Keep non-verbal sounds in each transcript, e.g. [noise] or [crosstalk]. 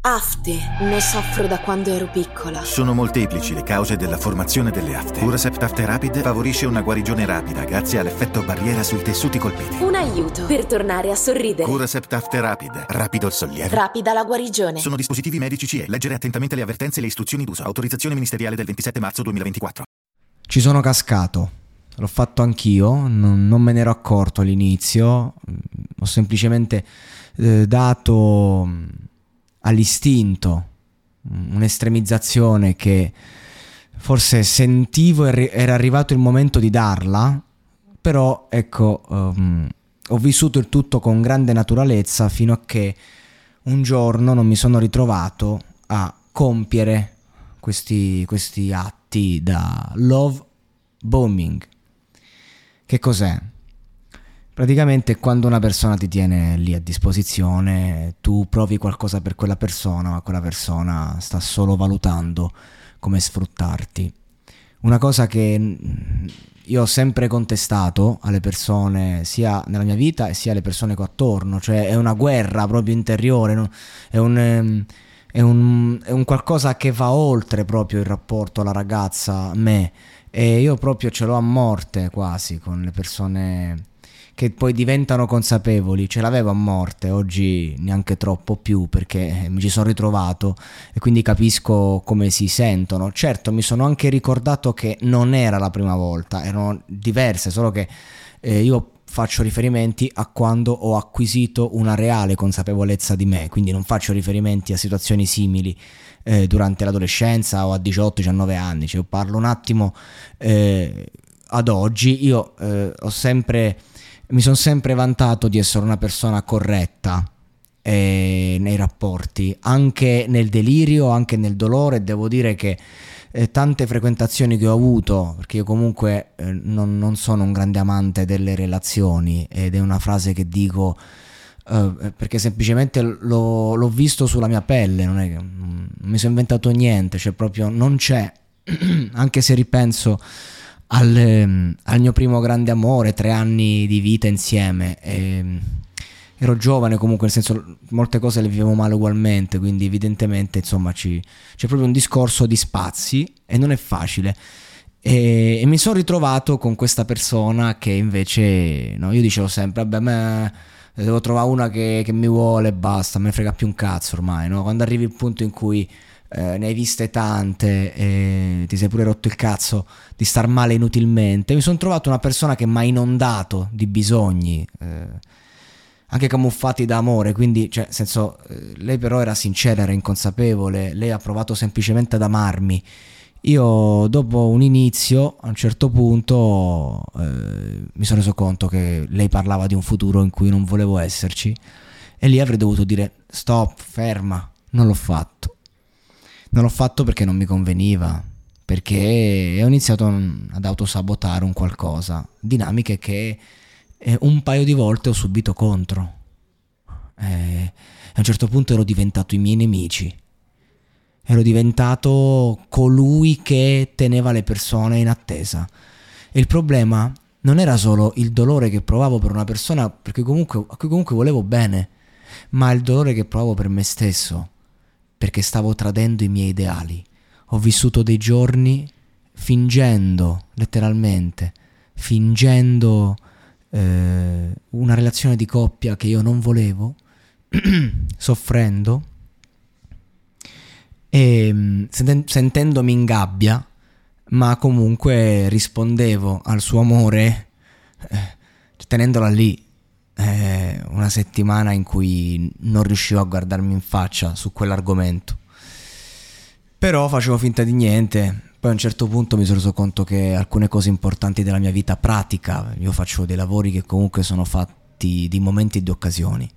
Afte, ne soffro da quando ero piccola. Sono molteplici le cause della formazione delle afte. Curasept Afte Rapid favorisce una guarigione rapida grazie all'effetto barriera sui tessuti colpiti. Un aiuto per tornare a sorridere. Curasept Afte Rapid, rapido il sollievo. Rapida la guarigione. Sono dispositivi medici CE. Leggere attentamente le avvertenze e le istruzioni d'uso. Autorizzazione ministeriale del 27 marzo 2024. Ci sono cascato. L'ho fatto anch'io, non, non me ne ero accorto all'inizio. Ho semplicemente eh, dato all'istinto, un'estremizzazione che forse sentivo era arrivato il momento di darla, però ecco, um, ho vissuto il tutto con grande naturalezza fino a che un giorno non mi sono ritrovato a compiere questi, questi atti da love bombing. Che cos'è? Praticamente quando una persona ti tiene lì a disposizione, tu provi qualcosa per quella persona, ma quella persona sta solo valutando come sfruttarti. Una cosa che io ho sempre contestato alle persone, sia nella mia vita e sia alle persone che ho attorno, cioè è una guerra proprio interiore, è un, ehm, è un, è un qualcosa che va oltre proprio il rapporto alla ragazza, me, e io proprio ce l'ho a morte quasi con le persone che poi diventano consapevoli, ce l'avevo a morte, oggi neanche troppo più perché mi ci sono ritrovato e quindi capisco come si sentono. Certo, mi sono anche ricordato che non era la prima volta, erano diverse, solo che eh, io faccio riferimenti a quando ho acquisito una reale consapevolezza di me, quindi non faccio riferimenti a situazioni simili eh, durante l'adolescenza o a 18-19 anni, cioè parlo un attimo eh, ad oggi, io eh, ho sempre mi sono sempre vantato di essere una persona corretta eh, nei rapporti, anche nel delirio, anche nel dolore. Devo dire che eh, tante frequentazioni che ho avuto, perché io comunque eh, non, non, sono un grande amante delle relazioni ed è una frase che dico eh, perché semplicemente l'ho, l'ho, visto sulla mia pelle, non è che non mi sono inventato niente, cioè proprio non c'è, [clears throat] anche se ripenso al, ehm, al, mio primo grande amore, tre anni di vita insieme. E, ehm, ero giovane comunque, nel senso molte cose le vivevo male ugualmente, quindi evidentemente insomma ci, c'è proprio un discorso di spazi e non è facile. E, e mi sono ritrovato con questa persona che invece, no, io dicevo sempre, vabbè, me devo trovare una che, che mi vuole e basta, me ne frega più un cazzo ormai, no? Quando arrivi al punto in cui eh, ne hai viste tante e ti sei pure rotto il cazzo di star male inutilmente. Mi sono trovato una persona che mi ha inondato di bisogni, eh, anche camuffati da amore, quindi, cioè, senso, eh, lei però era sincera, era inconsapevole, lei ha provato semplicemente ad amarmi. Io dopo un inizio, a un certo punto, eh, mi sono reso conto che lei parlava di un futuro in cui non volevo esserci e lì avrei dovuto dire stop, ferma, non l'ho fatto non l'ho fatto perché non mi conveniva, perché ho iniziato ad autosabotare un qualcosa, dinamiche che eh, un paio di volte ho subito contro. Eh, a un certo punto ero diventato i miei nemici. Ero diventato colui che teneva le persone in attesa. E il problema non era solo il dolore che provavo per una persona comunque, a cui comunque volevo bene, ma il dolore che provavo per me stesso perché stavo tradendo i miei ideali. Ho vissuto dei giorni fingendo, letteralmente, fingendo eh, una relazione di coppia che io non volevo, [clears throat] soffrendo, e mm, sentendomi in gabbia, ma comunque rispondevo al suo amore eh, tenendola lì eh, una settimana in cui non riuscivo a guardarmi in faccia su quell'argomento. Però facevo finta di niente. Poi a un certo punto mi sono reso conto che alcune cose importanti della mia vita pratica, io faccio dei lavori che comunque sono fatti di momenti e di occasioni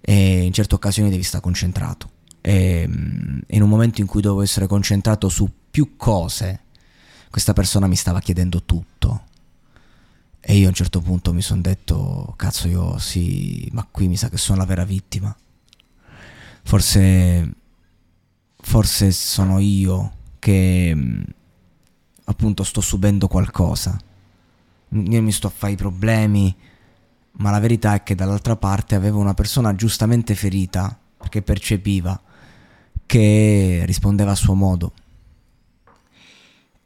e in certe occasioni devi stare concentrato. E mm, in un momento in cui dovevo essere concentrato su più cose, questa persona mi stava chiedendo tutto. E io a un certo punto mi sono detto, cazzo io sì, ma qui mi sa che sono la vera vittima. Forse, forse sono io che mm, appunto sto subendo qualcosa. Io mi sto a fare i problemi, ma la verità è che dall'altra parte avevo una persona giustamente ferita, perché percepiva, che rispondeva a suo modo.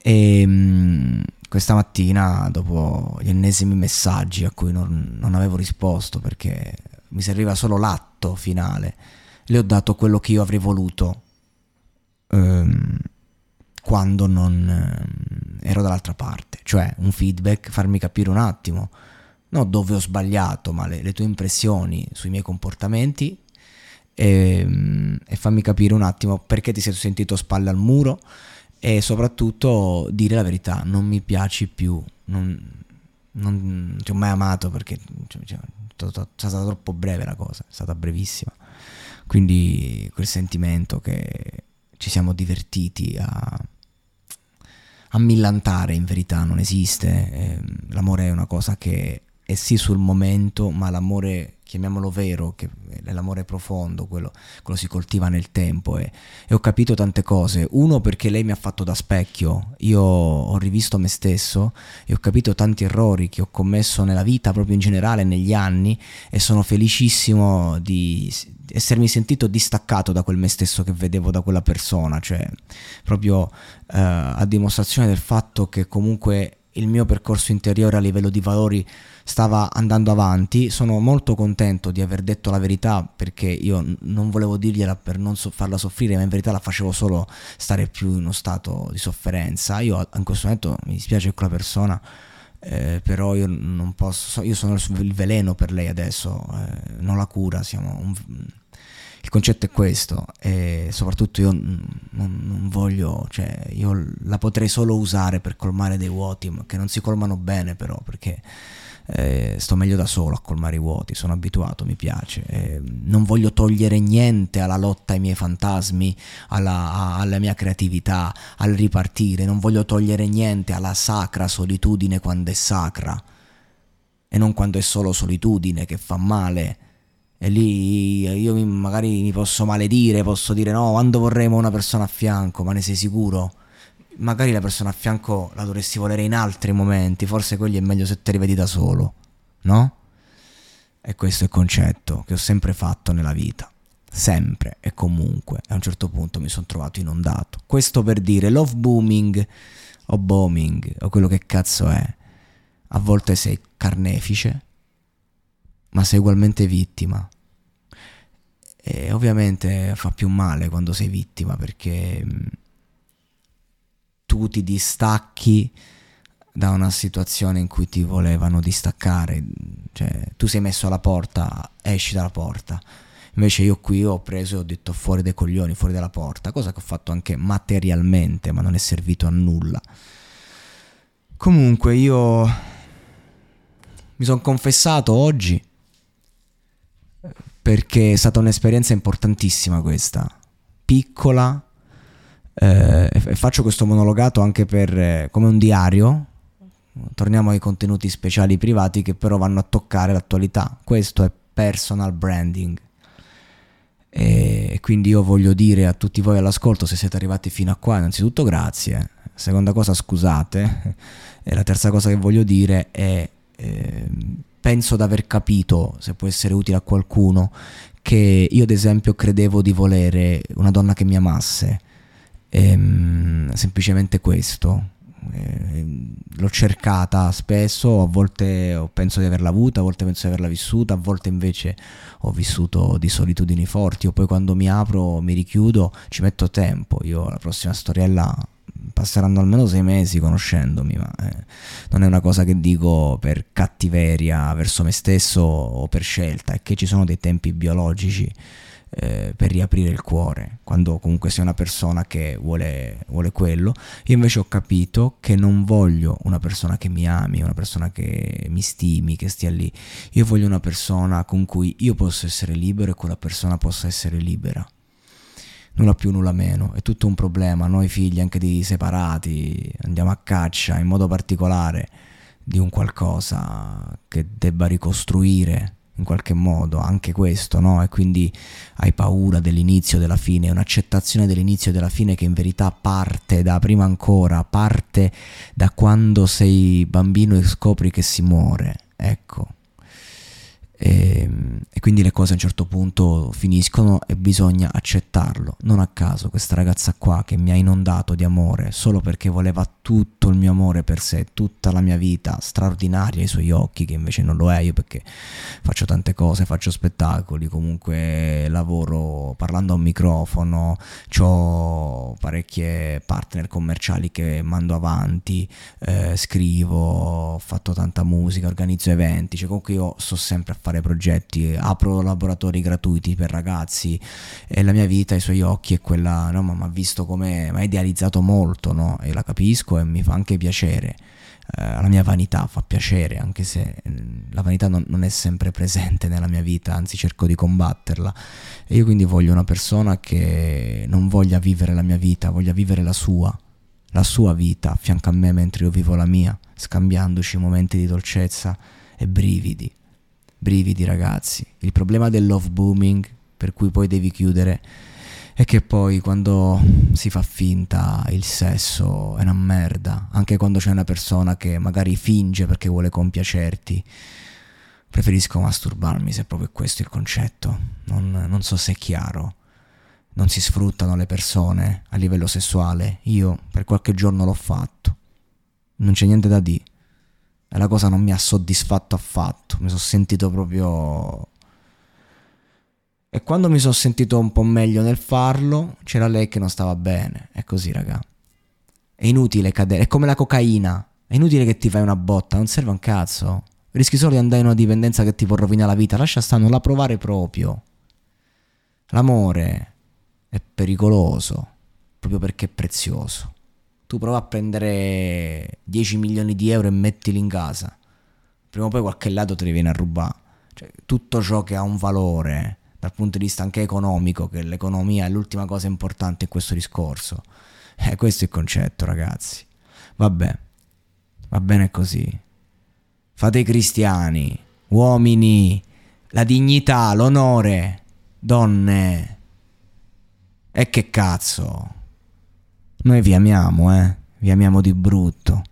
E mh, mm, questa mattina, dopo gli ennesimi messaggi a cui non, non avevo risposto perché mi serviva solo l'atto finale, le ho dato quello che io avrei voluto ehm, quando non ehm, ero dall'altra parte, cioè un feedback, farmi capire un attimo non dove ho sbagliato, ma le, le tue impressioni sui miei comportamenti e, ehm, e, fammi capire un attimo perché ti sei sentito spalle al muro e soprattutto dire la verità, non mi piaci più, non, non ti ho mai amato perché cioè, cioè, è stata troppo breve la cosa, è stata brevissima. Quindi quel sentimento che ci siamo divertiti a, a millantare in verità non esiste, eh, l'amore è una cosa che è sì sul momento, ma l'amore, chiamiamolo vero, che è l'amore profondo, quello, quello si coltiva nel tempo. E, e, ho capito tante cose. Uno perché lei mi ha fatto da specchio, io ho rivisto me stesso e ho capito tanti errori che ho commesso nella vita, proprio in generale, negli anni, e sono felicissimo di essermi sentito distaccato da quel me stesso che vedevo da quella persona, cioè proprio eh, a dimostrazione del fatto che comunque il mio percorso interiore a livello di valori stava andando avanti. Sono molto contento di aver detto la verità perché io non volevo dirgliela per non so- farla soffrire, ma in verità la facevo solo stare più in uno stato di sofferenza. Io in questo momento mi dispiace quella persona. Eh, però io non posso, io sono il veleno per lei adesso, eh, non la cura, siamo un, il concetto è questo e soprattutto io non, non, voglio, cioè io la potrei solo usare per colmare dei vuoti che non si colmano bene però perché eh, sto meglio da solo a colmare i vuoti, sono abituato, mi piace. Eh, non voglio togliere niente alla lotta ai miei fantasmi, alla, a, alla mia creatività, al ripartire, non voglio togliere niente alla sacra solitudine quando è sacra e non quando è solo solitudine che fa male e lì io magari mi posso maledire, posso dire no, quando vorremmo una persona a fianco, ma ne sei sicuro? Magari la persona a fianco la dovresti volere in altri momenti, forse quelli è meglio se te li vedi da solo, no? E questo è il concetto che ho sempre fatto nella vita, sempre e comunque. A un certo punto mi sono trovato inondato. Questo per dire love booming o bombing o quello che cazzo è. A volte sei carnefice ma sei ugualmente vittima. E ovviamente fa più male quando sei vittima perché mm, tu ti distacchi da una situazione in cui ti volevano distaccare, cioè tu sei messo alla porta, esci dalla porta. Invece io qui ho preso e ho detto fuori dai coglioni, fuori dalla porta, cosa che ho fatto anche materialmente, ma non è servito a nulla. Comunque io mi sono confessato oggi perché è stata un'esperienza importantissima questa, piccola, eh, e faccio questo monologato anche per, eh, come un diario, torniamo ai contenuti speciali privati che però vanno a toccare l'attualità, questo è personal branding. E quindi io voglio dire a tutti voi all'ascolto, se siete arrivati fino a qua, innanzitutto grazie, seconda cosa scusate, [laughs] e la terza cosa che voglio dire è... Eh, penso di aver capito, se può essere utile a qualcuno, che io ad esempio credevo di volere una donna che mi amasse. Ehm, semplicemente questo. eh, l'ho cercata spesso, a volte penso di averla avuta, a volte penso di averla vissuta, a volte invece ho vissuto di solitudini forti, o poi quando mi apro, mi richiudo, ci metto tempo, io la prossima storiella passeranno almeno sei mesi conoscendomi, ma eh, non è una cosa che dico per cattiveria verso me stesso o per scelta, è che ci sono dei tempi biologici eh, per riaprire il cuore, quando comunque sei una persona che vuole, vuole quello. Io invece ho capito che non voglio una persona che mi ami, una persona che mi stimi, che stia lì. Io voglio una persona con cui io posso essere libero e quella persona possa essere libera nulla più, nulla meno. È tutto un problema. Noi figli anche di separati andiamo a caccia in modo particolare di un qualcosa che debba ricostruire in qualche modo anche questo, no? E quindi hai paura dell'inizio della fine, un'accettazione dell'inizio e della fine che in verità parte da prima ancora, parte da quando sei bambino e scopri che si muore. Ecco, e, ehm, e, quindi le cose a un certo punto finiscono e bisogna accettarlo. Non a caso questa ragazza qua che mi ha inondato di amore solo perché voleva tutto il mio amore per sé, tutta la mia vita straordinaria ai suoi occhi, che invece non lo è io perché faccio tante cose, faccio spettacoli, comunque lavoro parlando a un microfono, ho parecchie partner commerciali che mando avanti, eh, scrivo, ho fatto tanta musica, organizzo eventi, cioè comunque io sto sempre a fare progetti, apro laboratori gratuiti per ragazzi e la mia vita ai suoi occhi è quella, no, ma ha visto come, mi ha idealizzato molto, no? E la capisco e mi fa anche piacere. Eh, la mia vanità fa piacere, anche se mm, la vanità non, non, è sempre presente nella mia vita, anzi cerco di combatterla. E io quindi voglio una persona che non voglia vivere la mia vita, voglia vivere la sua, la sua vita a fianco a me mentre io vivo la mia, scambiandoci momenti di dolcezza e brividi brividi ragazzi. Il problema del love booming, per cui poi devi chiudere, è che poi quando si fa finta il sesso è una merda, anche quando c'è una persona che magari finge perché vuole compiacerti. Preferisco masturbarmi se proprio è questo il concetto. Non, non so se è chiaro. Non si sfruttano le persone a livello sessuale. Io per qualche giorno l'ho fatto. Non c'è niente da dire. E la cosa non mi ha soddisfatto affatto. Mi sono sentito proprio. E quando mi sono sentito un po' meglio nel farlo, c'era lei che non stava bene. È così, raga. È inutile cadere. È come la cocaina. È inutile che ti fai una botta, non serve un cazzo. Rischi solo di andare in una dipendenza che ti può rovinare la vita. Lascia stare, non la provare proprio. L'amore è pericoloso proprio perché è prezioso tu prova a prendere 10 milioni di euro e mettili in casa. Prima o poi qualche lato te li viene a rubare. Cioè, tutto ciò che ha un valore dal punto di vista anche economico, che l'economia è l'ultima cosa importante in questo discorso. Eh, questo è il concetto, ragazzi. Vabbè, va bene così. Fate i cristiani, uomini, la dignità, l'onore, donne. E che cazzo? Noi vi amiamo, eh? Vi amiamo di brutto.